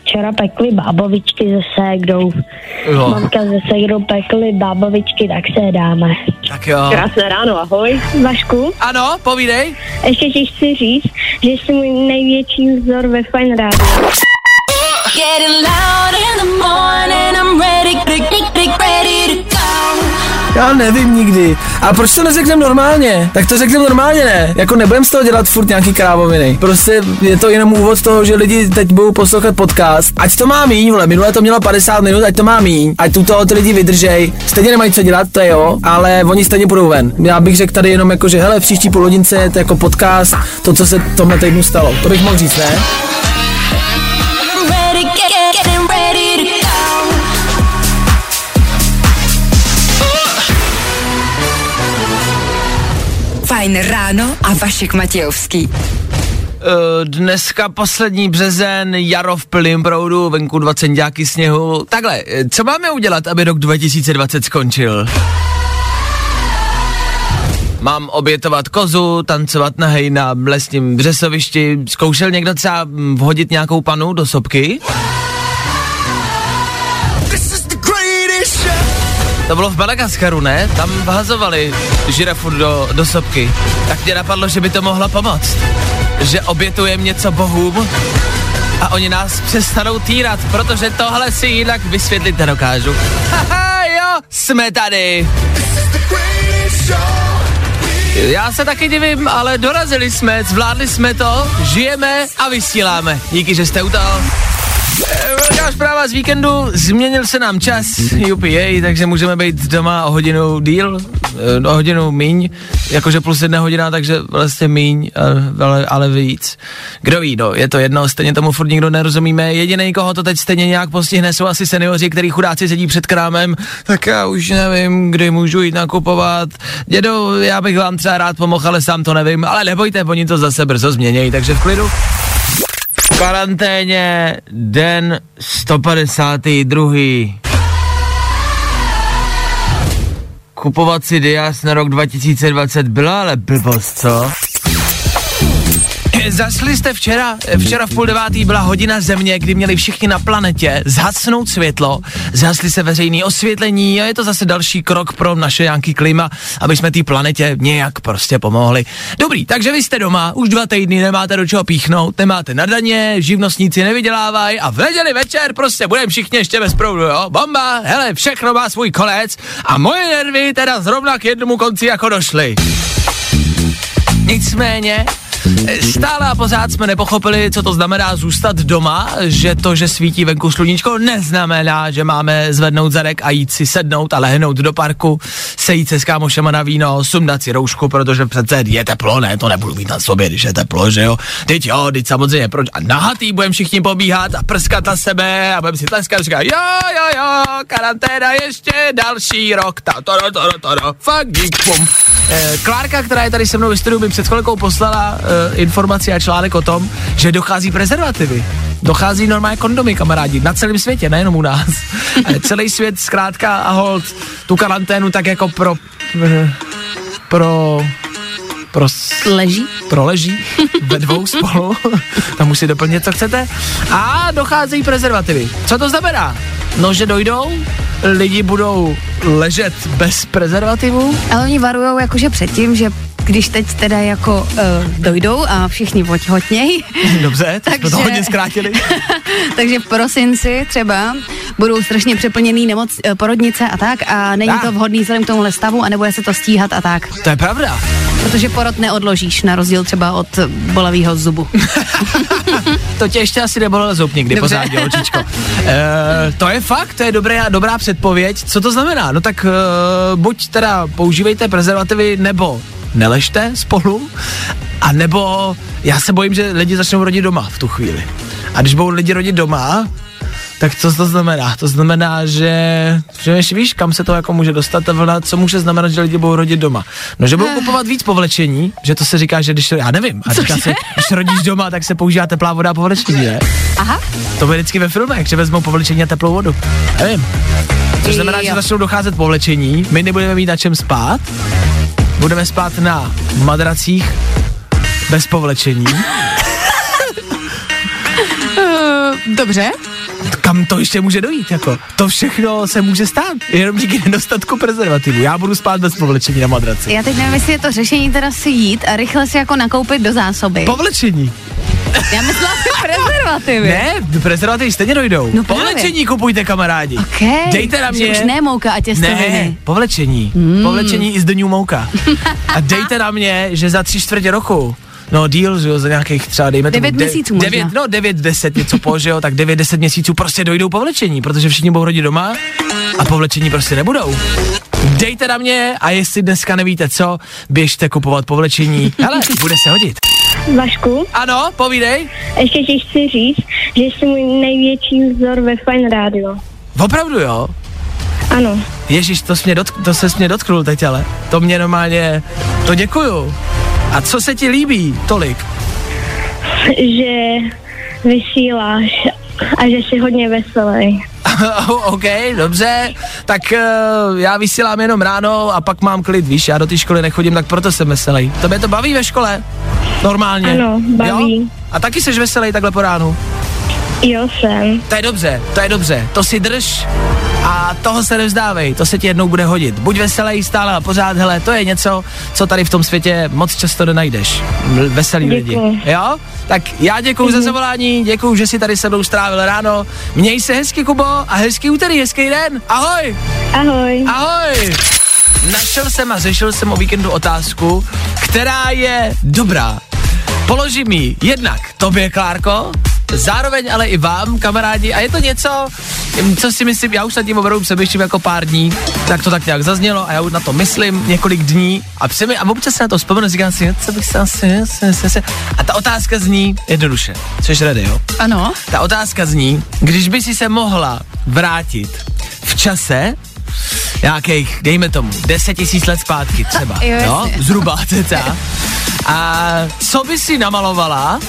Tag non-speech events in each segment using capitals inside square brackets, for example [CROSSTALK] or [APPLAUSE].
Včera pekli bábovičky se ségrou. Jo. Mamka se ségrou pekli bábovičky, tak se je dáme. Tak jo. Krásné ráno, ahoj. Vašku, Ano, povídej. ještě ti chci říct, že jsi můj největší vzor ve Fine. Getting loud Já nevím nikdy. A proč to neřekneme normálně? Tak to řekneme normálně, ne? Jako nebudem z toho dělat furt nějaký krávoviny. Prostě je to jenom úvod toho, že lidi teď budou poslouchat podcast. Ať to má míň, vole, minule to mělo 50 minut, ať to má míň, ať tu toho ty lidi vydržej. Stejně nemají co dělat, to je jo, ale oni stejně půjdou ven. Já bych řekl tady jenom jako, že hele, v příští půl hodince je to jako podcast, to, co se tomhle týdnu stalo. To bych mohl říct, ne? Fajn ráno a Vašek Matějovský. Uh, dneska poslední březen, jaro v plném proudu, venku 20 centiáky sněhu. Takhle, eh, co máme udělat, aby rok 2020 skončil? Mám obětovat kozu, tancovat na hej na lesním břesovišti. Zkoušel někdo třeba mm, vhodit nějakou panu do sopky? To bylo v Madagaskaru, ne? Tam vhazovali žirafu do, do sopky. Tak mě napadlo, že by to mohlo pomoct. Že obětujeme něco bohům a oni nás přestanou týrat, protože tohle si jinak vysvětlit nedokážu. Haha, jo, jsme tady. Já se taky divím, ale dorazili jsme, zvládli jsme to, žijeme a vysíláme. Díky, že jste u toho. Velká zpráva z víkendu, změnil se nám čas, jej, takže můžeme být doma o hodinu díl, eh, o hodinu míň, jakože plus jedna hodina, takže vlastně míň, ale, ale víc. Kdo ví, no, je to jedno, stejně tomu furt nikdo nerozumíme, jediný, koho to teď stejně nějak postihne, jsou asi seniori, který chudáci sedí před krámem, tak já už nevím, kdy můžu jít nakupovat. Dědo, já bych vám třeba rád pomohl, ale sám to nevím, ale nebojte, oni to zase brzo změnějí, takže v klidu karanténě den 152. Kupovat si dias na rok 2020 byla ale blbost, co? Zasli jste včera, včera v půl devátý byla hodina země, kdy měli všichni na planetě zhasnout světlo, zhasli se veřejný osvětlení a je to zase další krok pro naše nějaký klima, aby jsme té planetě nějak prostě pomohli. Dobrý, takže vy jste doma, už dva týdny nemáte do čeho píchnout, nemáte na daně, živnostníci nevydělávají a v neděli večer prostě budeme všichni ještě bez proudu, jo? Bomba, hele, všechno má svůj konec a moje nervy teda zrovna k jednomu konci jako došly. Nicméně, Stále a pořád jsme nepochopili, co to znamená zůstat doma, že to, že svítí venku sluníčko, neznamená, že máme zvednout zadek a jít si sednout a lehnout do parku, sejít se s kámošema na víno, sundat si roušku, protože přece je teplo, ne, to nebudu mít na sobě, když je teplo, že jo. Teď jo, teď samozřejmě, proč? A nahatý budeme všichni pobíhat a prskat na sebe a budeme si tleskat a říkat, jo, jo, jo, karanténa ještě další rok, ta, to, to, to, to, to, dík, pum. Eh, Klárka, která je tady se mnou ve studiu, mi před chvilkou poslala informaci a článek o tom, že dochází prezervativy. Dochází normálně kondomy, kamarádi, na celém světě, nejenom u nás. [LAUGHS] Eh, Celý svět zkrátka a hold tu karanténu tak jako pro... eh, pro... pro... Leží? Proleží ve dvou spolu. [LAUGHS] Tam už si doplnit, co chcete. A docházejí prezervativy. Co to znamená? No, že dojdou, lidi budou ležet bez prezervativu, Ale oni varujou jakože předtím, že když teď teda jako uh, dojdou a všichni otěhotnějí, [LAUGHS] Dobře, tak jsme to Takže- hodně zkrátili. [LAUGHS] takže v prosinci třeba budou strašně přeplněný nemoc, eh, porodnice a tak a není Tak. to vhodný vzhledem k tomuhle stavu a nebude se to stíhat a tak. To je pravda. Protože porod neodložíš, na rozdíl třeba od bolavého zubu. [LAUGHS] To tě ještě asi nebolel zub nikdy Dobře. pořádně, holčičko. e, to je fakt, to je dobrá, dobrá předpověď. Co to znamená? No tak e, buď teda používejte prezervativy, nebo neležte spolu, a nebo já se bojím, že lidi začnou rodit doma v tu chvíli. A když budou lidi rodit doma, tak co to znamená? To znamená, že, ještě víš, kam se to jako může dostat ta vlna, co může znamenat, že lidi budou rodit doma. No, že budou kupovat víc povlečení, že to se říká, že když, já nevím, a říká se, když rodíš doma, tak se používá teplá voda a povlečení, ne? Aha. To bude vždycky ve filmech, že vezmou povlečení a teplou vodu. Nevím. Což znamená, že začnou docházet povlečení, my nebudeme mít na čem spát, budeme spát na madracích bez povlečení. Uh, dobře. Kam to ještě může dojít, jako? To všechno se může stát, jenom díky nedostatku prezervativu. Já budu spát bez povlečení na madraci. Já teď nevím, jestli je to řešení teda si jít a rychle si jako nakoupit do zásoby. Povlečení. Já myslela si [LAUGHS] prezervativy. Ne, prezervativy stejně dojdou. No právě. povlečení kupujte, kamarádi. Okay. Dejte na mě. Už ne mouka a těstoviny. Ne, povlečení. Mm. Povlečení is the new mouka. A [LAUGHS] dejte na mě, že za tři čtvrtě roku No díl, že jo, za nějakých třeba dejme tomu Devět měsíců možná. devět, no devět, deset, něco po, že jo, tak devět, deset měsíců prostě dojdou povlečení, protože všichni budou rodit doma a povlečení prostě nebudou. Dejte na mě a jestli dneska nevíte co, běžte kupovat povlečení. Hele, bude se hodit. Vašku, Ano, povídej. ještě ti chci říct, že jsi můj největší vzor ve Fine Radio. Opravdu jo? Ano, Ježíš, to, jsi mě dotk- to se mě dotknul teď, ale to mě normálně, to děkuju. A co se ti líbí tolik? že vysíláš a že jsi hodně veselý. [LAUGHS] OK, dobře, tak uh, já vysílám jenom ráno a pak mám klid, víš, já do té školy nechodím, tak proto jsem veselý. Tebe to baví ve škole? Normálně? Ano, baví. Jo? A taky jsi veselý takhle po ránu? Jo, jsem. To je dobře, to je dobře, to si drž a toho se nevzdávej, to se ti jednou bude hodit. Buď veselý stále a pořád, hele, to je něco, co tady v tom světě moc často nenajdeš. Veselý Děkuju. lidi. Jo? Tak já děkuju za zavolání, děkuju, že jsi tady se mnou strávil ráno. Měj se hezky, Kubo, a hezký úterý, hezký den. Ahoj! Ahoj. Ahoj! Našel jsem a řešil jsem o víkendu otázku, která je dobrá. Položím ji jednak tobě, Klárko, zároveň ale i vám, kamarádi, a je to něco, co si myslím, já už nad tím opravdu přemýšlím jako pár dní, tak to tak nějak zaznělo a já už na to myslím několik dní a, přemy, a občas se na to vzpomenu, říkám si, co bych se asi, se, se, se. a ta otázka zní jednoduše, jsi ready, jo? Ano. Ta otázka zní, když by si se mohla vrátit v čase, nějakých, dejme tomu, 10 tisíc let zpátky třeba, [LAUGHS] Jo, jasně. zhruba [LAUGHS] cca. A co by si namalovala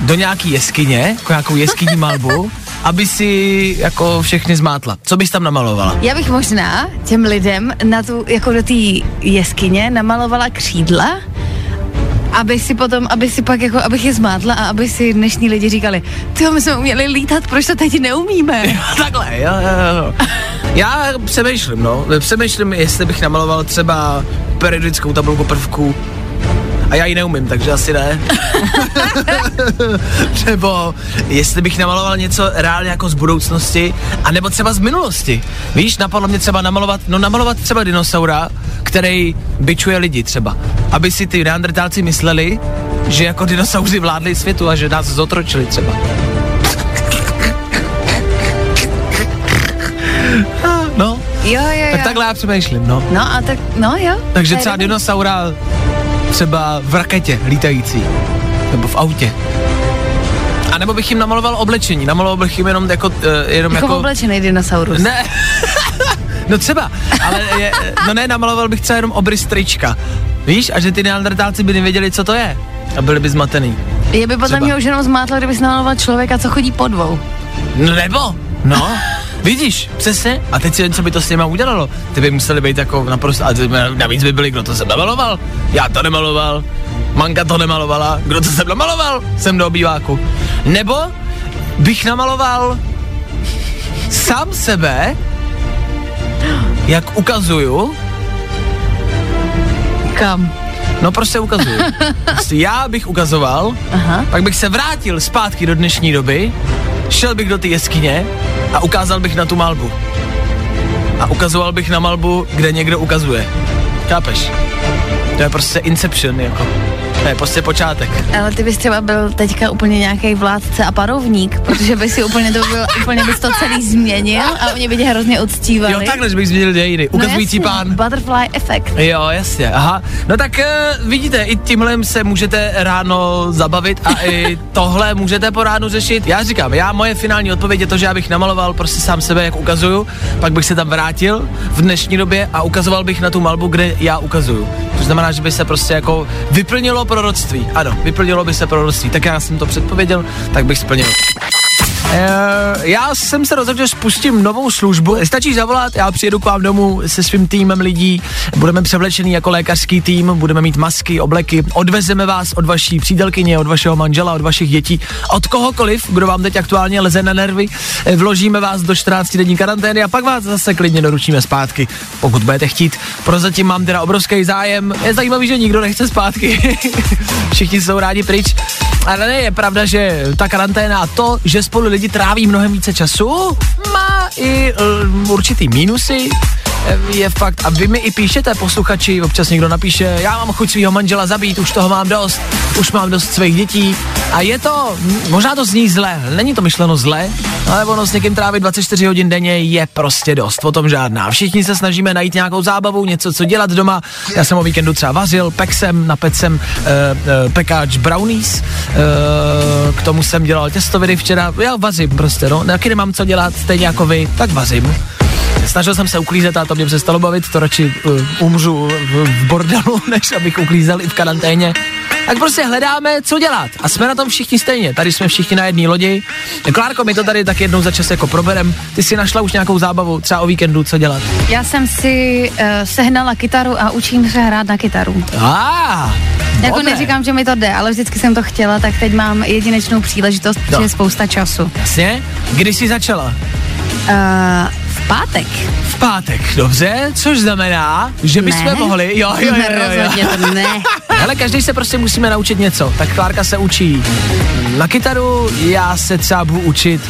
do nějaký jeskyně, jako nějakou jeskyní [LAUGHS] malbu, aby si jako všechny zmátla? Co bys tam namalovala? Já bych možná těm lidem na tu, jako do té jeskyně namalovala křídla, aby si potom, aby si pak jako, abych je zmátla a aby si dnešní lidi říkali, ty my jsme uměli lítat, proč to teď neumíme? Takhle, jo, jo, jo. Já přemýšlím, no. Přemýšlím, jestli bych namaloval třeba periodickou tabulku prvků. A já ji neumím, takže asi ne. [LAUGHS] nebo jestli bych namaloval něco reálně jako z budoucnosti, a nebo třeba z minulosti. Víš, napadlo mě třeba namalovat, no namalovat třeba dinosaura, který byčuje lidi třeba. Aby si ty neandertálci mysleli, že jako dinosauři vládli světu a že nás zotročili třeba. No, Jo, jo, jo. tak takhle já přemýšlím, no. No a tak, no jo. Takže třeba dobrý. dinosaura třeba v raketě lítající. Nebo v autě. A nebo bych jim namaloval oblečení. Namaloval bych jim jenom jako... Uh, jenom Jako, jako oblečený dinosaurus. ne. [LAUGHS] no třeba, ale je, no ne, namaloval bych třeba jenom obrys trička. Víš, a že ty neandertálci by nevěděli, co to je. A byli by zmatený. Je by podle Třeba. mě už jenom zmátlo, kdyby namaloval člověka, co chodí po dvou. No nebo, no. [LAUGHS] Vidíš, přesně. A teď si, co by to s něma udělalo? Ty by museli být jako naprosto, a navíc by byli, kdo to jsem namaloval. Já to nemaloval. Manka to nemalovala. Kdo to jsem namaloval? Jsem do obýváku. Nebo bych namaloval sám sebe, jak ukazuju, Kam? no prostě ukazuju. [LAUGHS] Prostě já bych ukazoval, Aha. pak bych se vrátil zpátky do dnešní doby, šel bych do té jeskyně a ukázal bych na tu malbu. A ukazoval bych na malbu, kde někdo ukazuje. Chápeš? To je prostě Inception, jako. To je prostě počátek. Ale ty bys třeba byl teďka úplně nějaký vládce a parovník, protože by si úplně to byl, úplně bys to celý změnil a oni by tě hrozně uctívali. Jo, takhle, že bych změnil dějiny. Ukazující no jasně, pán. Butterfly efekt. Jo, jasně, aha. No tak uh, vidíte, i tímhle se můžete ráno zabavit a i tohle můžete po ránu řešit. Já říkám, já moje finální odpověď je to, že já bych namaloval prostě sám sebe, jak ukazuju, pak bych se tam vrátil v dnešní době a ukazoval bych na tu malbu, kde já ukazuju. To znamená, že by se prostě jako vyplnilo proroctví. Ano, vyplnilo by se proroctví. Tak já jsem to předpověděl, tak bych splnil. E, já jsem se rozhodl, že spustím novou službu. Stačí zavolat, já přijedu k vám domů se svým týmem lidí, budeme převlečený jako lékařský tým, budeme mít masky, obleky, odvezeme vás od vaší přítelkyně, od vašeho manžela, od vašich dětí, od kohokoliv, kdo vám teď aktuálně leze na nervy, e, vložíme vás do 14 denní karantény a pak vás zase klidně doručíme zpátky, pokud budete chtít. Prozatím mám teda obrovský zájem. Je zajímavý, že nikdo nechce zpátky. [LAUGHS] Všichni jsou rádi pryč. Ale ne, je pravda, že ta karanténa a to, že spolu lidi tráví mnohem více času, má i uh, určitý mínusy. Eh, Je fakt, a vy mi i píšete, posluchači, občas někdo napíše, já mám chuť svého manžela zabít, už toho mám dost, už mám dost svých dětí. A je to, možná to zní zle, není to myšleno zle, ale ono s někým trávit 24 hodin denně je prostě dost, o tom žádná. Všichni se snažíme najít nějakou zábavu, něco, co dělat doma. Já jsem o víkendu třeba vařil, pek jsem, napec jsem uh, uh, pekáč brownies, uh, k tomu jsem dělal těstoviny včera, já vařím prostě, no, taky nemám co dělat, stejně jako vy, tak vařím. Snažil jsem se uklízet a to mě přestalo bavit, to radši uh, umřu v, v bordelu, [LAUGHS] než abych uklízel i v karanténě. Tak prostě hledáme, co dělat. A jsme na tom všichni stejně. Tady jsme všichni na jedné lodi. Klárko, my to tady tak jednou za čas jako proberem. Ty si našla už nějakou zábavu, třeba o víkendu, co dělat? Já jsem si uh, sehnala kytaru a učím se hrát na kytaru. A, Jako dobré. neříkám, že mi to jde, ale vždycky jsem to chtěla, tak teď mám jedinečnou příležitost, No. no. je spousta času. Jasně? Kdy jsi začala? Uh, v pátek. V pátek, dobře, což znamená, že bychom Ne. mohli, jo, jo, jo, jo, jo. Rozhodně to ne. [LAUGHS] Ale každý se prostě musíme naučit něco. Tak Klárka se učí na kytaru, já se třeba budu učit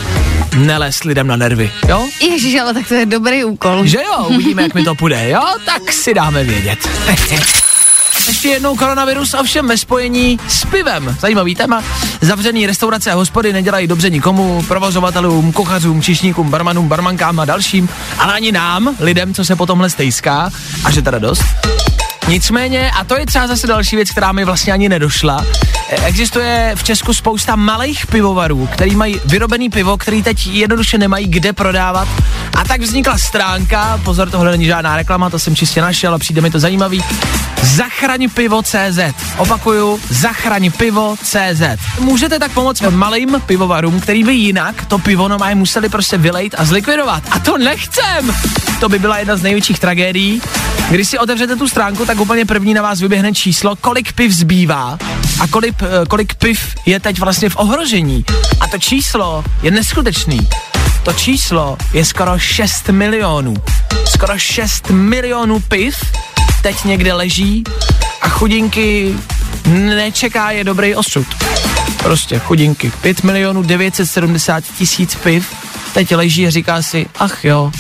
nelést lidem na nervy, jo? Ježíš, ale tak to je dobrý úkol. Že jo, uvidíme, jak mi to půjde, jo? Tak si dáme vědět. Ještě jednou koronavirus, ovšem ve spojení s pivem. Zajímavý téma. Zavřený restaurace a hospody nedělají dobře nikomu, provozovatelům, kuchařům, čišníkům, barmanům, barmankám a dalším, ale ani nám, lidem, co se po tomhle stejská, a že teda dost. Nicméně, a to je třeba zase další věc, která mi vlastně ani nedošla, e, existuje v Česku spousta malých pivovarů, který mají vyrobený pivo, který teď jednoduše nemají kde prodávat. A tak vznikla stránka, pozor, tohle není žádná reklama, to jsem čistě našel a přijde mi to zajímavý. Zachraňpivo.cz Opakuju, zachraňpivo.cz Můžete tak pomoct malým pivovarům, který by jinak to pivo normálně museli prostě vylejt a zlikvidovat. A to nechcem! To by byla jedna z největších tragédií. Když si otevřete tu stránku, tak úplně první na vás vyběhne číslo, kolik piv zbývá a kolik, eh, kolik piv je teď vlastně v ohrožení. A to číslo je neskutečný. To číslo je skoro 6 milionů. Skoro 6 milionů piv teď někde leží a chudinky nečeká je dobrý osud. Prostě chudinky. 5 milionů 970 tisíc piv teď leží a říká si, ach jo,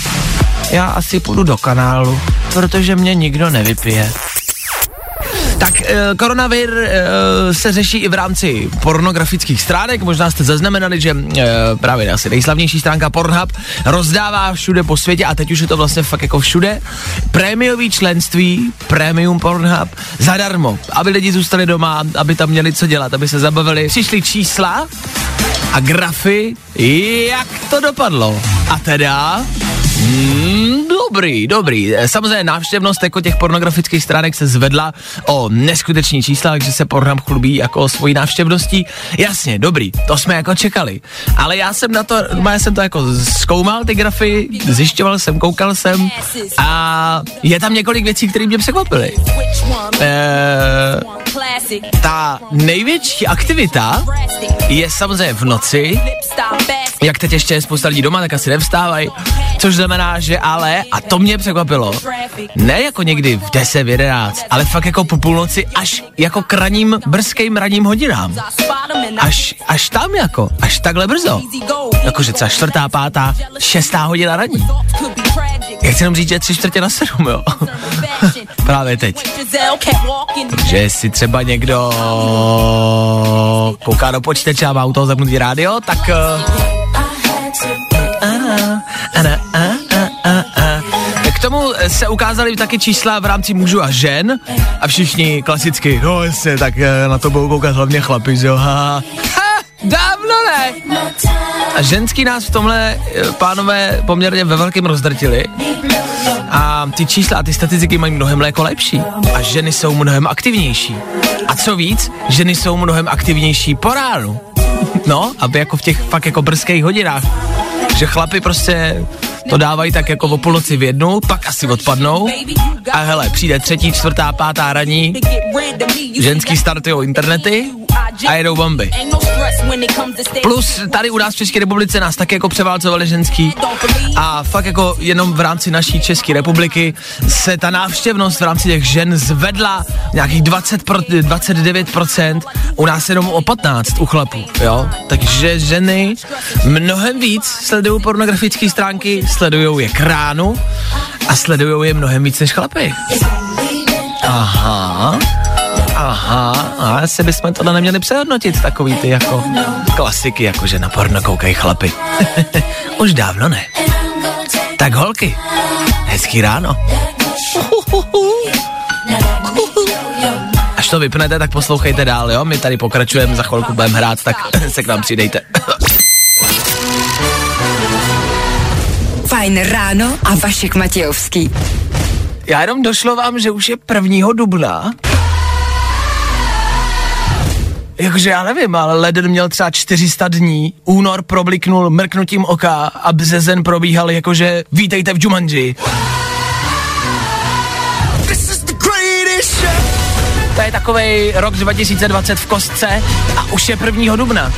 já asi půjdu do kanálu, protože mě nikdo nevypije. Tak eh, koronavir eh, se řeší i v rámci pornografických stránek. Možná jste zaznamenali, že eh, právě asi nejslavnější stránka Pornhub rozdává všude po světě a teď už je to vlastně fakt jako všude. Prémiový členství, Premium Pornhub, zadarmo, aby lidi zůstali doma, aby tam měli co dělat, aby se zabavili. Přišly čísla a grafy, jak to dopadlo. A teda Mm, dobrý, dobrý. Eh, Samozřejmě návštěvnost jako těch pornografických stránek se zvedla o neskuteční čísla, takže se Pornhub chlubí jako o svojí návštěvností. Jasně, dobrý, to jsme jako čekali. Ale já jsem na to, já jsem to jako zkoumal ty grafy, zjišťoval jsem, koukal jsem a je tam několik věcí, které mě překvapily. Eh, ta největší aktivita je samozřejmě v noci, jak teď ještě je spousta lidí doma, tak asi nevstávají, což znamená, že ale, a to mě překvapilo, ne jako někdy v 10, v 11, ale fakt jako po půlnoci až jako k raním, brzkým raním hodinám. Až, až tam jako, až takhle brzo. Jakože třeba čtvrtá, pátá, šestá hodina raní. Já chci jenom říct, že je tři čtvrtě na sedm, jo. [LAUGHS] Právě teď. Že si třeba někdo kouká do počítače a má u toho zapnutý rádio, tak... A. K tomu se ukázaly taky čísla v rámci mužů a žen a všichni klasicky, no jasně, tak eh, na to budou koukat hlavně chlapi, že jo, ha, dávno ne. A ženský nás v tomhle, eh, pánové, poměrně ve velkém rozdrtili. A ty čísla a ty statistiky mají mnohem jako lepší. A ženy jsou mnohem aktivnější. A co víc, ženy jsou mnohem aktivnější po ránu. No, aby jako v těch fakt jako brzkých hodinách. Že chlapi prostě to dávají tak jako o půlnoci v jednu, pak asi odpadnou. A hele, přijde třetí, čtvrtá, pátá raní, ženský startujou internety a jedou bomby. Plus tady u nás v České republice nás taky jako převálcovali ženský a fakt jako jenom v rámci naší České republiky se ta návštěvnost v rámci těch žen zvedla nějakých 20 pro, 29%, u nás jenom o 15 u chlapů, jo. Takže ženy mnohem víc sledují pornografické stránky, sledují je kránu a sledují je mnohem víc než chlapy. Aha. Aha, a asi bychom tohle neměli přehodnotit, takový ty jako klasiky, jako že na porno koukají chlapy. [LAUGHS] Už dávno ne. Tak holky, hezký ráno. Až to vypnete, tak poslouchejte dál, jo? My tady pokračujeme, za chvilku budeme hrát, tak [LAUGHS] se k nám přidejte. [LAUGHS] Fajn ráno a Vašek Matějovský. Já jenom došlo vám, že už je prvního dubna. Jakože já nevím, ale leden měl třeba 400 dní, únor probliknul mrknutím oka a březen probíhal jakože vítejte v Jumanji. To je takovej rok 2020 v kostce a už je prvního dubna.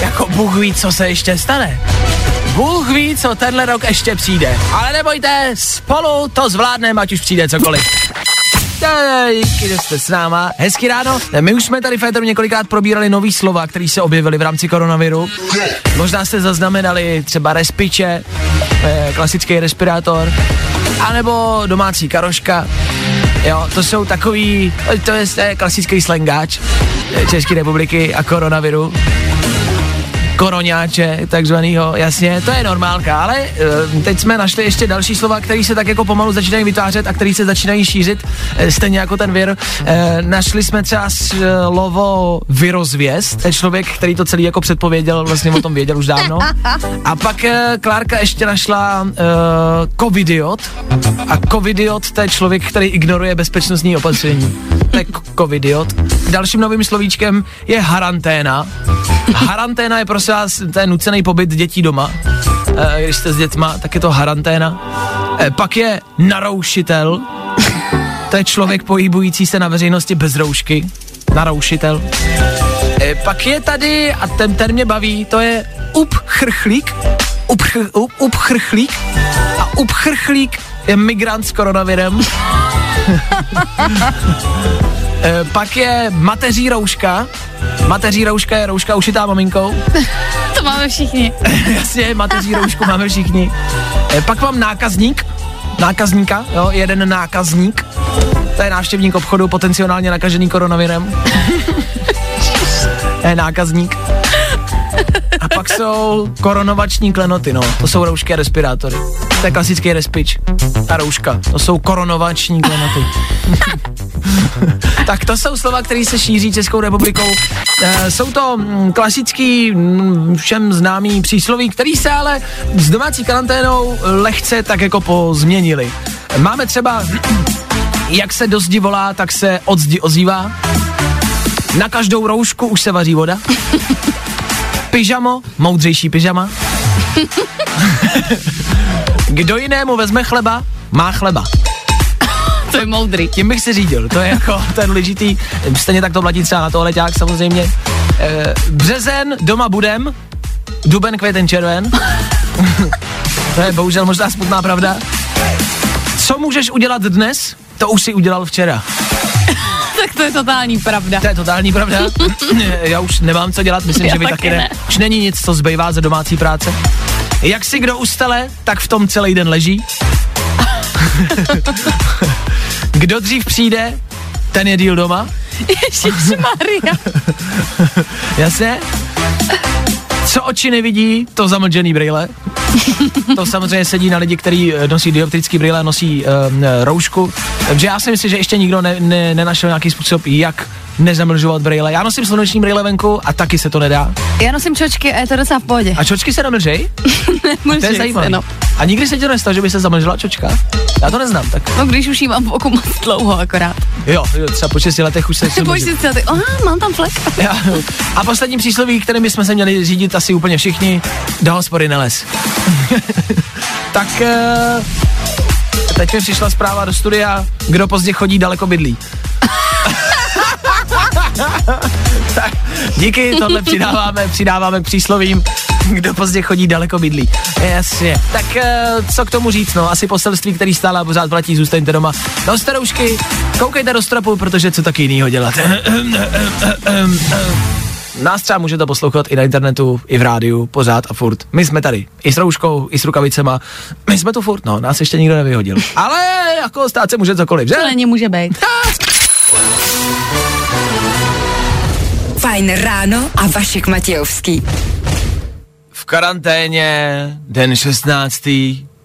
Jako Bůh ví, co se ještě stane. Bůh ví, co tenhle rok ještě přijde. Ale nebojte, spolu to zvládneme, ať už přijde cokoliv. Díky, že jste s náma. Hezký ráno. My už jsme tady Féteru několikrát probírali nový slova, které se objevily v rámci koronaviru. Možná jste zaznamenali třeba respiče, klasický respirátor, anebo domácí karoška. Jo, to jsou takový, to je, klasický slangáč eh, České republiky a koronaviru koroňáče, takzvanýho, jasně, to je normálka, ale e, teď jsme našli ještě další slova, které se tak jako pomalu začínají vytvářet a které se začínají šířit, e, stejně jako ten vir. E, našli jsme třeba slovo virozvěst, je člověk, který to celý jako předpověděl, vlastně o tom věděl už dávno. A pak Klárka ještě našla e, covidiot a covidiot to je člověk, který ignoruje bezpečnostní opatření. To je covidiot. Dalším novým slovíčkem je haranténa. Haranténa je prosím vás, je nucený pobyt dětí doma. E, když jste s dětma, tak je to haranténa. E, pak je naroušitel. To je člověk pohybující se na veřejnosti bez roušky. Naroušitel. E, pak je tady, a ten, ten mě baví, to je upchrchlík. Upchr, up, upchrchlík. A upchrchlík je migrant s koronavirem. [LAUGHS] e, pak je mateří rouška. Mateří rouška je rouška ušitá maminkou. [LAUGHS] To máme všichni. [LAUGHS] Jasně, mateří roušku máme všichni. E, pak mám nákazník. Nákazníka, jo, jeden nákazník. To je návštěvník obchodu, potenciálně nakažený koronavirem. je [LAUGHS] nákazník. A pak jsou koronovační klenoty, no. To jsou roušky a respirátory. To je klasický respič. Ta rouška. To jsou koronovační klenoty. [LAUGHS] tak to jsou slova, které se šíří Českou republikou. E, jsou to mm, klasický, mm, všem známý přísloví, který se ale s domácí karanténou lehce tak jako pozměnili. Máme třeba, [CLEARS THROAT] jak se do zdi volá, tak se od zdi ozývá. Na každou roušku už se vaří voda. Pyžamo, moudřejší pyžama. [LAUGHS] Kdo jinému vezme chleba, má chleba. [LAUGHS] To je moudrý. Tím bych si řídil, to je jako ten důležitý, stejně tak to platí třeba na toaleťák samozřejmě. E, březen, doma budem, duben, květen, červen. [LAUGHS] to je bohužel možná smutná pravda. Co můžeš udělat dnes, to už si udělal včera. [LAUGHS] tak to je totální pravda. To je totální pravda. [LAUGHS] Já už nemám co dělat, myslím, Já že vy taky taky ne. ne. Už není nic, co zbývá ze domácí práce. Jak si kdo ustele, tak v tom celý den leží. [LAUGHS] kdo dřív přijde, ten je díl doma. Maria. Jasně? Co oči nevidí, to zamlžený brýle. To samozřejmě sedí na lidi, kteří eh, nosí dioptrický brýle, nosí um, roušku. Takže já si myslím, že ještě nikdo ne, ne, nenašel nějaký způsob, jak nezamlžovat brýle. Já nosím sluneční brýle venku a taky se to nedá. Já nosím čočky a je to docela v pohodě. A čočky se namlžej? [LAUGHS] To je zajímavé. No. A nikdy se ti nestalo, že by se zamlžila čočka? Já to neznám, tak No když už jí mám v oku moc dlouho akorát. jo, jo třeba po 6 letech už se bojíš si ty, aha, mám tam flek. [LAUGHS] Já. A poslední přísloví, kterými jsme se měli řídit asi úplně všichni, do hospody neles. [LAUGHS] tak eh, teď mi přišla zpráva do studia, kdo pozdě chodí, daleko bydlí. [LAUGHS] tak, díky, tohle přidáváme, přidáváme k příslovím, kdo pozdě chodí, daleko bydlí. Jasně. Tak eh, co k tomu říct, no, asi poselství, který stále a pořád platí, zůstaňte doma. No staroušky, koukejte do stropu, protože co taky jinýho dělat. Nás třeba můžete poslouchat i na internetu, i v rádiu, pořád a furt. My jsme tady, i s rouškou, i s rukavicema. My jsme tu furt, no, nás ještě nikdo nevyhodil. Ale jako stát se může cokoliv, že? To není může být. Fajn ráno a Vašek Matějovský. V karanténě, den 16.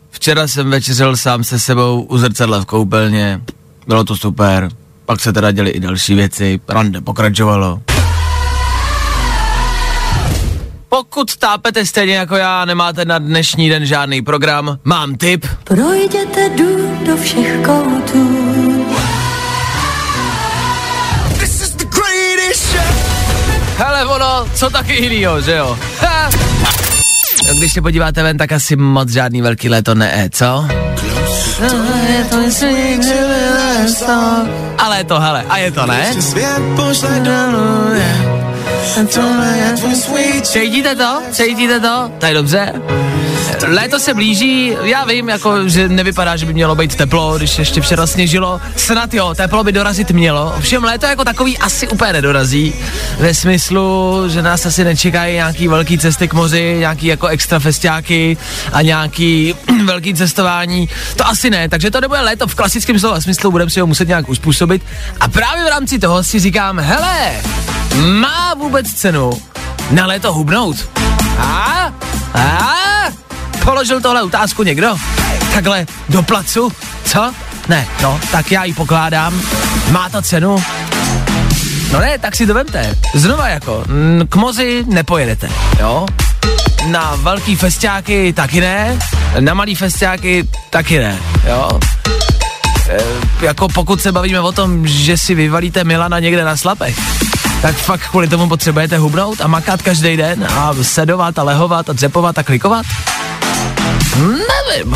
Včera jsem večeřel sám se sebou u zrcadla v koupelně. Bylo to super. Pak se teda děly i další věci. Rande pokračovalo. Pokud tápete stejně jako já, nemáte na dnešní den žádný program, mám tip. Projděte dům do všech koutů. Hele, ono, co taky jinýho, že jo? Ha! No, Když se podíváte ven, tak asi moc žádný velký léto ne, co? Ale je to, hele, a je to, ne? Cítíte to? Cítíte to? To je dobře. Léto se blíží, já vím, jako, že nevypadá, že by mělo být teplo, když ještě včera sněžilo. Snad jo, teplo by dorazit mělo. Ovšem léto jako takový asi úplně nedorazí. Ve smyslu, že nás asi nečekají nějaký velký cesty k moři, nějaký jako extra festiáky a nějaký [CLEARS THROAT] velký cestování. To asi ne, takže to nebude léto v klasickém slova smyslu, budeme si ho muset nějak uspůsobit. A právě v rámci toho si říkám, hele, má vůbec cenu na léto hubnout? A? A? Položil tohle otázku někdo? Takhle do placu? Co? Ne, no, tak já ji pokládám. Má to cenu? No ne, tak si to vemte. Znova jako, k mozi nepojedete, jo? Na velký festiáky taky ne, na malý festiáky taky ne, jo? E, jako pokud se bavíme o tom, že si vyvalíte Milana někde na slapech, tak fakt kvůli tomu potřebujete hubnout a makat každý den a sedovat a lehovat a dřepovat a klikovat? Nevím.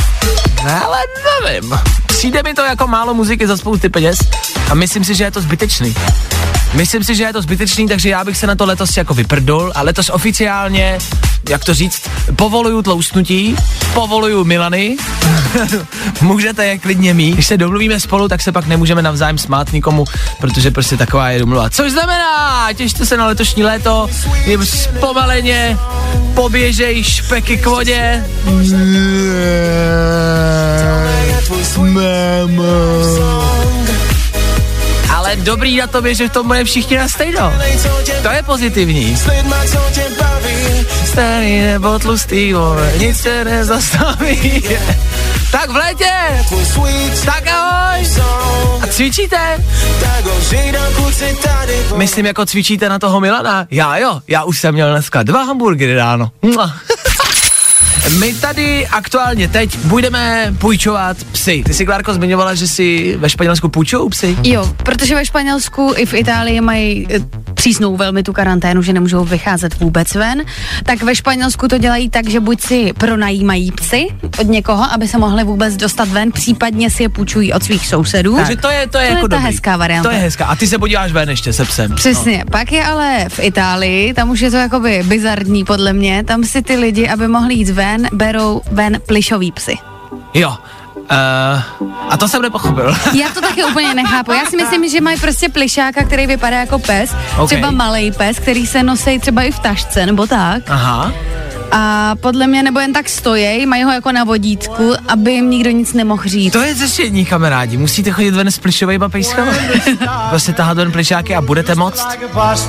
Ale nevím. Přijde mi to jako málo muziky za spousty peněz a myslím si, že je to zbytečný. Myslím si, že je to zbytečný, takže já bych se na to letos jako vyprdul a letos oficiálně, jak to říct, povoluju tloustnutí, povoluju Milany, [LAUGHS] můžete je klidně mít. Když se domluvíme spolu, tak se pak nemůžeme navzájem smát nikomu, protože prostě taková je domluva. Což znamená, těšte se na letošní léto, je zpomaleně, poběžej špeky k vodě. Ale dobrý na tom je, že v tom bude všichni na stejno. To je pozitivní. Starý nebo tlustý, vole, nic se nezastaví. [LAUGHS] tak v létě, tak ahoj. A cvičíte? Myslím, jako cvičíte na toho Milana? Já jo, já už jsem měl dneska dva hamburgery ráno. My tady aktuálně teď budeme půjčovat psy. Ty jsi, Klárko, zmiňovala, že si ve Španělsku půjčují psy? Jo, protože ve Španělsku i v Itálii mají eh, přísnou velmi tu karanténu, že nemůžou vycházet vůbec ven, tak ve Španělsku to dělají tak, že buď si pronajímají psy od někoho, aby se mohli vůbec dostat ven, případně si je půjčují od svých sousedů. Takže to je, to je To je jako ta dobrý. hezká varianta. To je hezká. A ty se podíváš ven ještě se psem. Přesně. No. Pak je ale v Itálii, tam už je to jakoby bizarní podle mě, tam si ty lidi, aby mohli jít ven, berou ven plišový psy. Jo. Uh, a to jsem nepochopil. [LAUGHS] Já to taky úplně nechápu. Já si myslím, že mají prostě plišáka, který vypadá jako pes, Ok. třeba malý pes, který se nosí třeba i v tašce nebo tak. Aha. A podle mě nebo jen tak stojí, mají ho jako na vodítku, aby jim nikdo nic nemohl říct. To je řešení, kamarádi. Musíte chodit ven s plišovejma pejskama. prostě tahat ven plišáky a budete moct.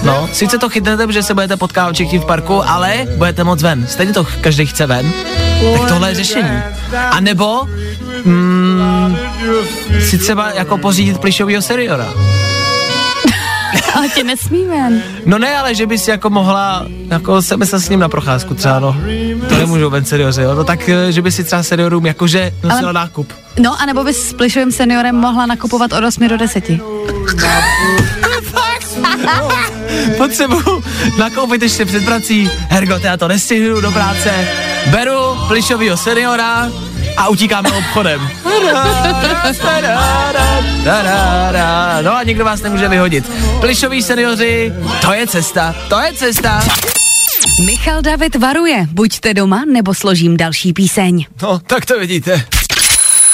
No, sice to chytnete, protože se budete potkávat všichni v parku, ale budete moc ven. Stejně to každý chce ven. Tak tohle je řešení. A nebo mm, si třeba jako pořídit plišovýho seniora. Ale tě nesmíme. No ne, ale že bys jako mohla jako se myslet s ním na procházku třeba, no. To nemůžu ven senioři, jo. No tak, eh, že by si třeba seniorům jakože nosila Ale- nákup. No, anebo bys s plišovým seniorem mohla nakupovat od 8 do 10. Potřebuju nakoupit ještě před prací. Hergot, já to nestihnu do práce. Beru plišovýho seniora a utíkáme obchodem. No a nikdo vás nemůže vyhodit. Plišoví seniori, to je cesta, to je cesta. Michal David varuje, buďte doma, nebo složím další píseň. No, tak to vidíte.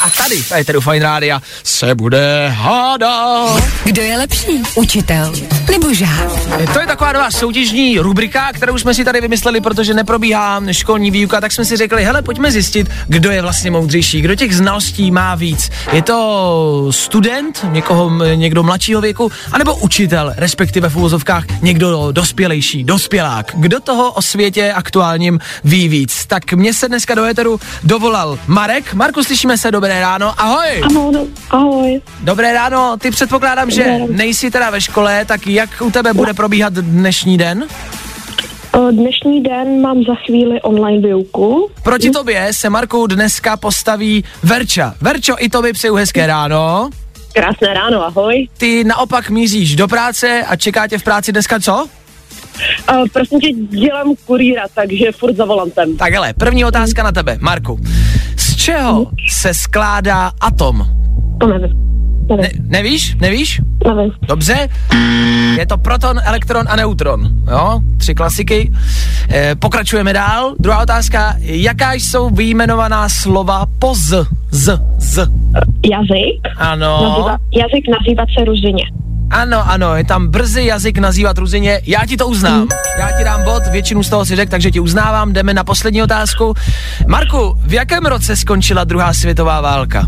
A tady, v Eteru Fine Rádia, se bude hádat. Kdo je lepší? Učitel nebo žák? To je taková nová soutěžní rubrika, kterou jsme si tady vymysleli, protože neprobíhá školní výuka, tak jsme si řekli, hele, pojďme zjistit, kdo je vlastně moudřejší, kdo těch znalostí má víc. Je to student, někoho, někdo mladšího věku, anebo učitel, respektive v úvozovkách někdo dospělejší, dospělák. Kdo toho o světě aktuálním ví víc? Tak mě se dneska do éteru dovolal Marek. Marku, slyšíme se, dobré ráno, ahoj. Ano, no, ahoj. Dobré ráno, ty předpokládám, že Dobré ráno. nejsi teda ve škole, tak jak u tebe bude probíhat dnešní den? Eh, Dnešní den mám za chvíli online výuku. Proti tobě se Marku dneska postaví Verča. Verčo, i tobě přeju hezké ráno. Krásné ráno, ahoj. Ty naopak míříš do práce a čeká tě v práci dneska co? Uh, prosím tě, dělám kurýra, takže furt za volantem. Tak hele, první otázka na tebe, Marku. Z čeho se skládá atom? To nevím. Nevím, Ne, nevíš? Nevíš? nevím. Dobře, je to proton, elektron a neutron. Jo, tři klasiky. E, pokračujeme dál. Druhá otázka. Jaká jsou vyjmenovaná slova po z? Z, z. Jazyk? Ano, Nazýva, jazyk nazývat se ruzině. Ano, ano, je tam brzy jazyk nazývat ruzině. Já ti to uznám. Já ti dám bod, většinu z toho si řekl, takže ti uznávám. Jdeme na poslední otázku. Marku, v jakém roce skončila druhá světová válka?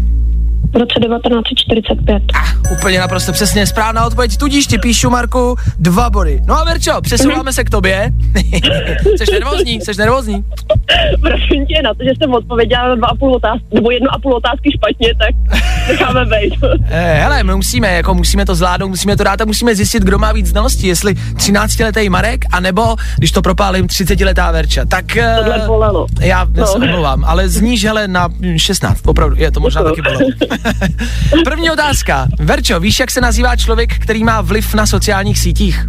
V roce 1945. Ah, úplně naprosto přesně správná odpověď, tudíž ti píšu, Marku, dva body. No a Verčo, přesouváme se k tobě. [LAUGHS] Jseš nervózní, jseš nervózní. Prosím tě, na to, že jsem odpověděla na dva a půl otázky, nebo jednu a půl otázky špatně, tak [LAUGHS] necháme být. Eh, hele, my musíme, jako musíme to zvládnout, musíme to dát a musíme zjistit, kdo má víc znalostí, jestli 13-letý Marek, anebo, když to propálím, 30-letá Verča. Tak eh, Tohle bolelo. já no. se No. omlouvám, ale zníž, hele, na 16, opravdu, je to možná taky Děkuju. [LAUGHS] [LAUGHS] První otázka. Verčo, víš, jak se nazývá člověk, který má vliv na sociálních sítích?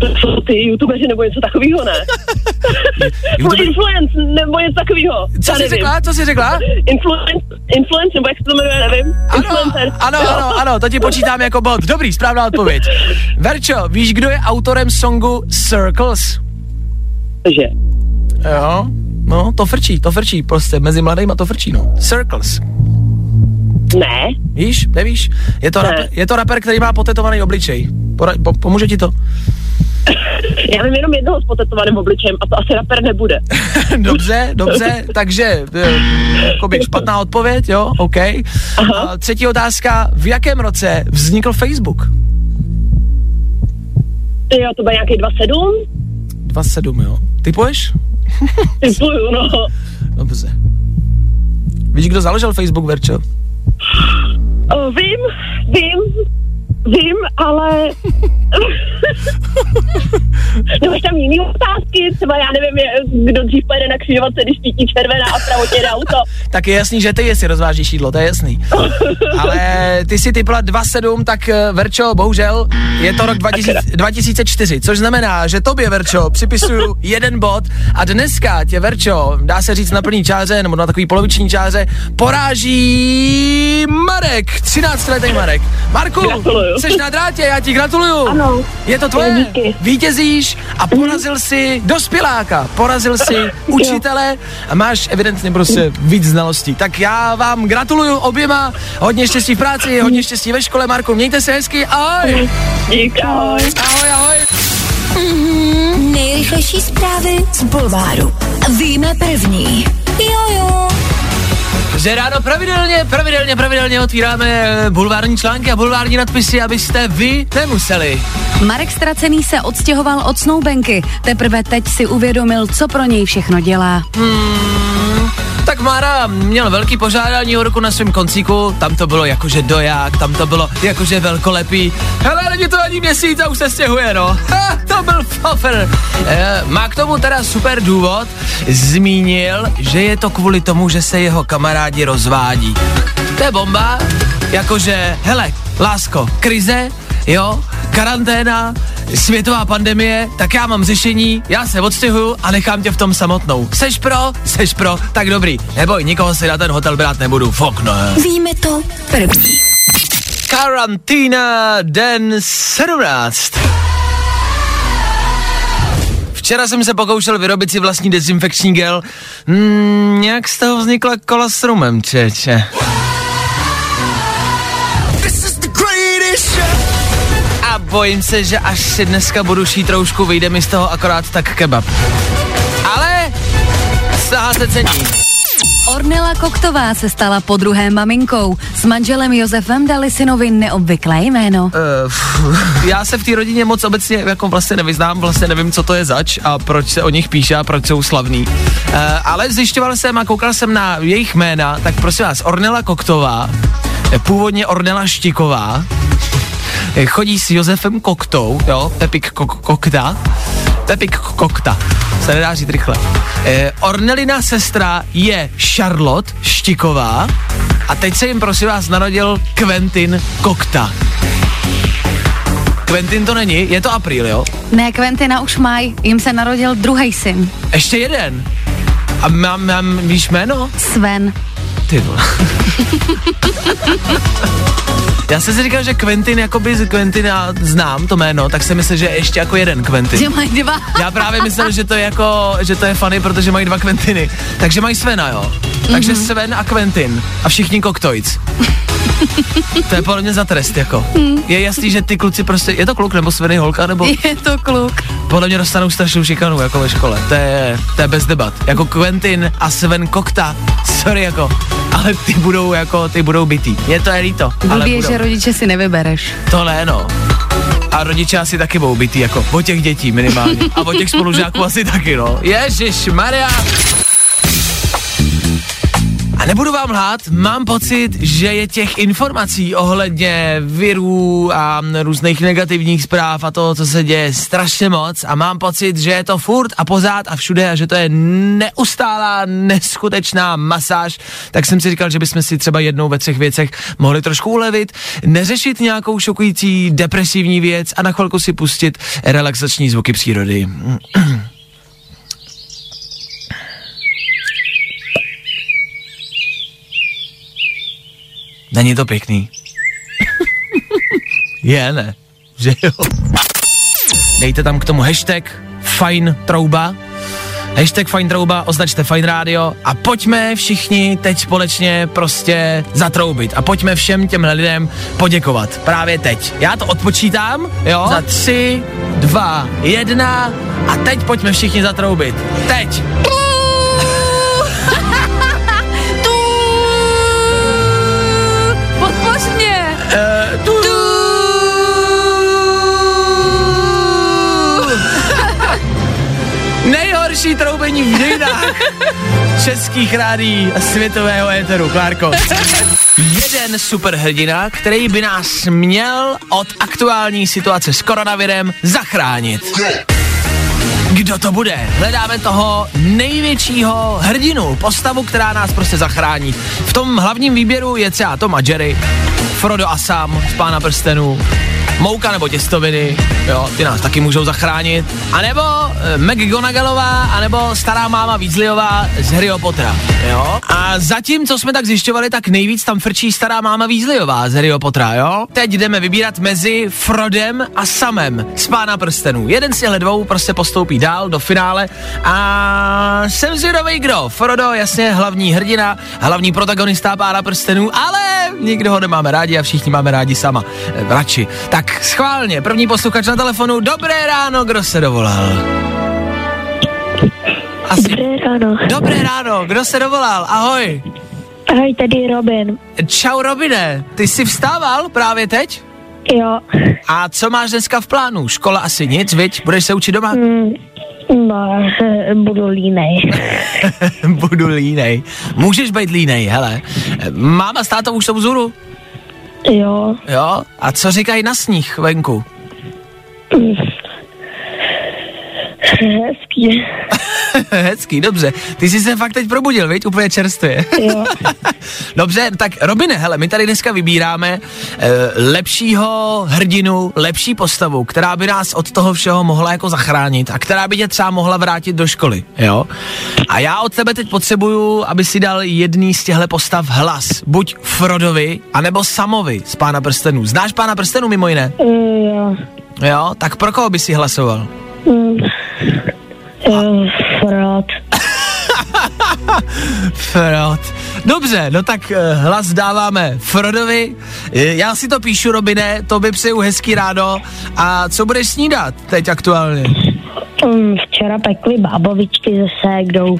To jsou ty youtubeři nebo něco takového, ne? [LAUGHS] YouTube- influence nebo něco takového. Co jsi řekla? Co jsi řekla? Influence, influence, nebo jak se to jmenuje, nevím. Ano, Influencer. ano, Jo. ano, ano, to ti počítám jako bod. Dobrý, správná odpověď. Verčo, víš, kdo je autorem songu Circles? Že? Jo, no, to frčí, to frčí, prostě mezi mladýma to frčí, no. Circles. Ne. Víš, nevíš? Je to, Ne. rapper, je to rapper, který má potetovaný obličej. Pora, po, pomůže ti to? [LAUGHS] Já vím jenom jednoho s potetovaným obličejem a to asi rapper nebude. [LAUGHS] dobře, dobře, takže eh, jakoby špatná odpověď, jo, OK. A třetí otázka, v jakém roce vznikl Facebook? Jo, to bude nějaký 27? 27, jo. Typuješ? [LAUGHS] Typuju, no. Dobře. Víš, kdo založil Facebook, Verčo? O, vím, vím, vím, ale... [LAUGHS] no máš tam jiný otázky, třeba já nevím, je- kdo dřív pojede na křižovatce, když svítí červená a vpravo tě jde auto. [LAUGHS] Tak je jasný, že ty jestli rozvážíš šídlo, to je jasný. [LAUGHS] Ale ty si typla 2.7, tak eh, Verčo, bohužel, je to rok 2000, 2004, což znamená, že tobě, Verčo, připisuju jeden bod a dneska tě, Verčo, dá se říct na plný čáře, nebo na takový poloviční čáře, poráží Marek, 13 letý Marek. Marku, Gratuluju. Jsi na drátě, já ti gratuluju. Ano. Je to tvoje, Díky. vítězíš a porazil si dospěláka, porazil si učitele a máš evidentně prostě víc znalostí. Tak já vám gratuluju oběma, hodně štěstí v práci, hodně štěstí ve škole, Marku, mějte se hezky, ahoj! Dík, ahoj. Ahoj, ahoj! Nejrychlejší zprávy z Bulváru. Víme první. Jojo. Že ráno pravidelně, pravidelně, pravidelně otvíráme eh, bulvární články a bulvární nadpisy, abyste vy nemuseli. Marek Stracený se odstěhoval od snoubenky. Teprve teď si uvědomil, co pro něj všechno dělá. Tak Mára měl velký požádání o ruku na svém koncíku, tam to bylo jakože doják, tam to bylo jakože velkolepý. Hele, není to ani měsíc a už se stěhuje, no. Ha, to byl fofer. E, má k tomu teda super důvod, zmínil, že je to kvůli tomu, že se jeho kamarádi rozvádí. To je bomba, jakože, hele, lásko, krize, jo, karanténa, světová pandemie, tak já mám řešení, já se odstěhuju a nechám tě v tom samotnou. Seš pro? Seš pro? Tak dobrý. Neboj, nikoho si na ten hotel brát nebudu. Fok, ne. Víme to první. Karantína den 17. Včera jsem se pokoušel vyrobit si vlastní dezinfekční gel. Mm, nějak z toho vznikla kola s rumem, čeče. A bojím se, že až si dneska budu šít roušku, vyjde mi z toho akorát tak kebab. Ale snaha se cení. Ornela Koktová se stala po druhé maminkou. S manželem Josefem dali synovi neobvyklé jméno. Uh, já se v té rodině moc obecně jako vlastně nevyznám, vlastně nevím, co to je zač a proč se o nich píše a proč jsou slavný. Uh, ale zjišťoval jsem a koukal jsem na jejich jména, tak prosím vás, Ornela Koktová, původně Ornela Štiková, chodí s Josefem Koktou, jo, Pepik Kok- Kokta, Pepik Kokta, se nedá říct rychle. Eh, Ornelina sestra je Charlotte Štiková a teď se jim prosím vás narodil Quentin Kokta. Quentin to není, je to apríl, jo? Ne, Quentina už mají, jim se narodil druhý syn, Ještě jeden. A mám, mám, víš jméno? Sven. Ty vole. [LAUGHS] Já jsem si říkal, že Quentin, jakoby z Quentina znám to jméno, tak si myslím, že je ještě jako jeden Quentin. Že mají dva. Já právě myslel, že to je jako, že to je funny, protože mají dva Quentiny. Takže mají Svena, jo. Takže mm-hmm. Sven a Quentin. A všichni koktojc. [LAUGHS] to je podle mě za trest, jako. Je jasný, že ty kluci prostě, je to kluk nebo Sveny holka, nebo Je to kluk. podle mě dostanou strašnou šikanu, jako ve škole. To je, to je bez debat. Jako Quentin a Sven Kokta, sorry, jako, ale ty budou, jako, ty budou bytý. Je to je líto, Blbě, že rodiče si nevybereš. To ne, no. A rodiče asi taky budou bytý, jako o těch dětí minimálně. A o těch spolužáků asi taky, no. Ježíš Maria. A nebudu vám lhát, mám pocit, že je těch informací ohledně virů a různých negativních zpráv a toho, co se děje, strašně moc a mám pocit, že je to furt a pořád a všude a že to je neustálá, neskutečná masáž, tak jsem si říkal, že bychom si třeba jednou ve třech věcech mohli trošku ulevit, neřešit nějakou šokující depresivní věc a na chvilku si pustit relaxační zvuky přírody. [CLEARS THROAT] Není to pěkný? [LAUGHS] Je, ne? Že jo? Dejte tam k tomu hashtag fajn trouba, hashtag fajn trouba, označte fajn rádio a pojďme všichni teď společně prostě zatroubit a pojďme všem těm lidem poděkovat. Právě teď. Já to odpočítám, jo? Za tři, dva, jedna a teď pojďme všichni zatroubit. Teď. Nejhorší troubení v dějinách [LAUGHS] českých rádí a světového éteru, Klárko. Jeden superhrdina, který by nás měl od aktuální situace s koronavirem zachránit. Kdo to bude? Hledáme toho největšího hrdinu, postavu, která nás prostě zachrání. V tom hlavním výběru je třeba Tom a Jerry, Frodo a Sam z Pána prstenů, Mouka nebo těstoviny, jo, ty nás taky můžou zachránit. A nebo e, a nebo stará máma Weasleyová z Harryho Pottera, jo. A zatím, co jsme tak zjišťovali, tak nejvíc tam frčí stará máma Weasleyová z Harryho Pottera, jo. Teď jdeme vybírat mezi Frodem a Samem z Pána prstenů. Jeden z těchto dvou prostě postoupí dál do finále a jsem zvědavý kdo. Frodo, jasně, hlavní hrdina, hlavní protagonista Pána prstenů, ale nikdo ho nemáme rádi a všichni máme rádi sama. E, radši. Tak schválně, první posluchač na telefonu, dobré ráno, kdo se dovolal? Asi. Dobré ráno. Dobré ráno, kdo se dovolal? Ahoj. Ahoj, tady Robin. Čau Robine, ty jsi vstával právě teď? Jo. A co máš dneska v plánu? Škola asi nic, viď? Budeš se učit doma? Mm, No, [LAUGHS] budu línej. [LAUGHS] Budu línej. Můžeš být línej, hele. Máma s tátou už jsou vzhůru? Jo, Jo? A co říkají na sníh venku? hezký. [LAUGHS] [LAUGHS] Hezký, dobře. Ty jsi se fakt teď probudil, viď? Úplně čerstvě. Jo. [LAUGHS] Dobře, tak Robine, hele, my tady dneska vybíráme e, lepšího hrdinu, lepší postavu, která by nás od toho všeho mohla jako zachránit a která by tě třeba mohla vrátit do školy, jo? A já od tebe teď potřebuju, aby si dal jedný z těchto postav hlas. Buď Frodovi, anebo Samovi z Pána prstenů. Znáš Pána prstenů mimo jiné? Eh, Jo. Jo? Tak pro koho by si hlasoval? Mm. Eh, Frot. [LAUGHS] Frod. Dobře, no tak eh, hlas dáváme Frodovi. Eh, Já si to píšu, Robine, to by přeju hezký ráno. A co budeš snídat teď aktuálně? Mm, Včera pekli bábovičky se ségrou.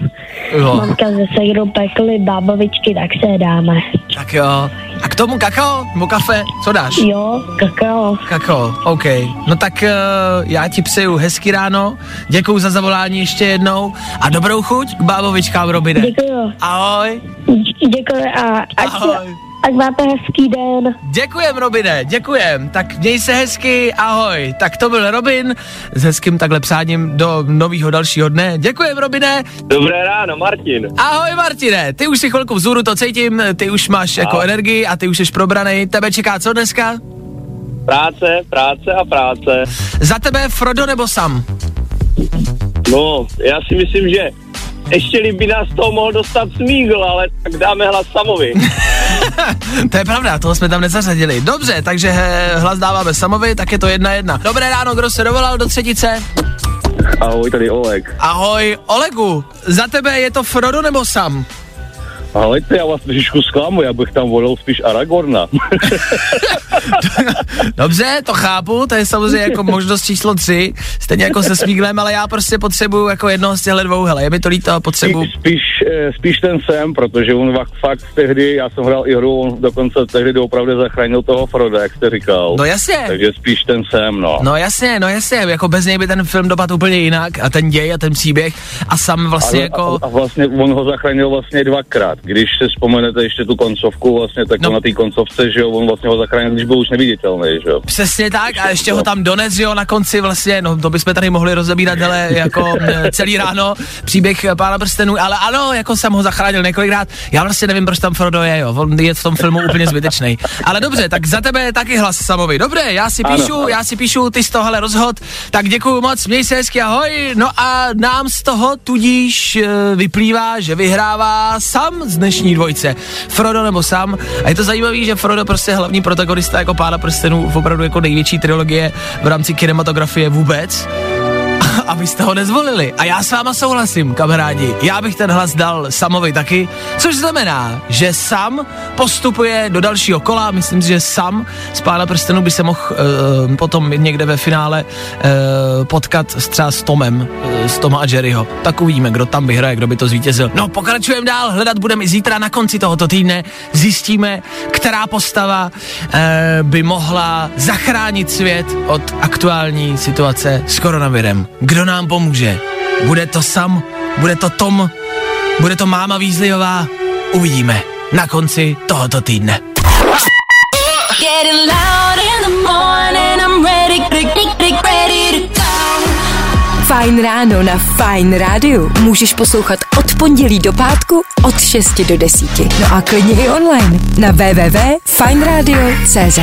Jo. Mamka se ségrou pekli bábovičky, tak se je dáme. Tak jo. A k tomu kakao nebo kafe? Co dáš? Jo, kakao. Kakao, OK. No tak uh, já ti přeju hezký ráno, děkuju za zavolání ještě jednou a dobrou chuť k bábovičkám, Robine. Děkuju. Ahoj. Děkuji a ať, Ahoj. Ať máte hezký den. Děkujem, Robine, děkujem. Tak měj se hezky, ahoj. Tak to byl Robin s hezkým takhle psáním do nového dalšího dne. Děkujem, Robine. Dobré ráno, Martin. Ahoj, Martine. Ty už si chvilku vzhůru to cítím, ty už máš jako Ahoj. energii a ty už jsi probraný. Tebe čeká co dneska? Práce, práce a práce. Za tebe Frodo nebo Sam? No, já si myslím, že ještě by nás toho mohl dostat smígl, ale tak dáme hlas Samovi. [LAUGHS] [LAUGHS] To je pravda, toho jsme tam nezařadili. Dobře, takže eh, hlas dáváme Samovi, tak je to jedna jedna. Dobré ráno, kdo se dovolal do třetice? Ahoj, tady Oleg. Ahoj, Olegu, za tebe je to Frodo nebo Sam? Ale já vás trošičku zklamu, já bych tam volil spíš Aragorna. [LAUGHS] Dobře, to chápu, to je samozřejmě jako možnost číslo tři, stejně jako se Smíglem, ale já prostě potřebuju jako jednoho z těchto dvou, hele, je mi to líto, potřebuju. spíš, eh, spíš ten Sam, protože on fakt, tehdy, já jsem hrál i hru, on dokonce tehdy opravdu zachránil toho Froda, jak jste říkal. No jasně. Takže spíš ten Sam, no. No jasně, no jasně, jako bez něj by ten film dopadl úplně jinak a ten děj a ten příběh a sam vlastně a, jako... a, a vlastně on ho zachránil vlastně dvakrát. Když si vzpomenete ještě tu koncovku, vlastně tak no. na té koncovce, že jo, on vlastně ho zachránil, když byl už neviditelný, že jo. Přesně tak a ještě ho tam dones, jo, na konci vlastně, no to bychom tady mohli rozebírat, hele, jako celý ráno příběh pána prstenů, ale ano, jako jsem ho zachránil několikrát, já vlastně nevím, proč tam Frodo je, jo, on je v tom filmu úplně zbytečný. Ale dobře, tak za tebe je taky hlas Samovi. Dobré, já si píšu, ano. já si píšu, ty z toho hele rozhod, tak děkuju moc, měj se hezky, ahoj. No a nám z toho tudíž eh, vyplývá, že vyhrává Sam z dnešní dvojce. Frodo nebo Sam. A je to zajímavé, že Frodo prostě hlavní protagonista jako pána prstenů opravdu jako největší trilogie v rámci kinematografie vůbec. [LAUGHS] A vy jste ho nezvolili. A já s váma souhlasím, kamarádi. Já bych ten hlas dal Samovi taky, což znamená, že Sam postupuje do dalšího kola. Myslím si, že Sam z Pána prstenů by se mohl uh, potom někde ve finále uh, potkat s třeba s Tomem, uh, s Toma a Jerryho. Tak uvidíme, kdo tam vyhraje, kdo by to zvítězil. No, pokračujeme dál, hledat budeme i zítra na konci tohoto týdne. Zjistíme, která postava uh, by mohla zachránit svět od aktuální situace s koronavirem. Kdo nám pomůže? Bude to Sam? Bude to Tom? Bude to máma Vízliová? Uvidíme na konci tohoto týdne. Fajn ráno na Fajn rádiu můžeš poslouchat od pondělí do pátku od 6 do 10. No a klidně i online na www.fajnradio.cz